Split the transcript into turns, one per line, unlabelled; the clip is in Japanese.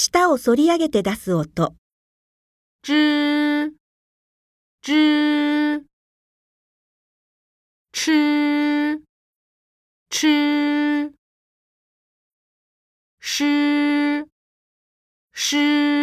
舌を反り上げて出す音。
知知吃吃诗ー。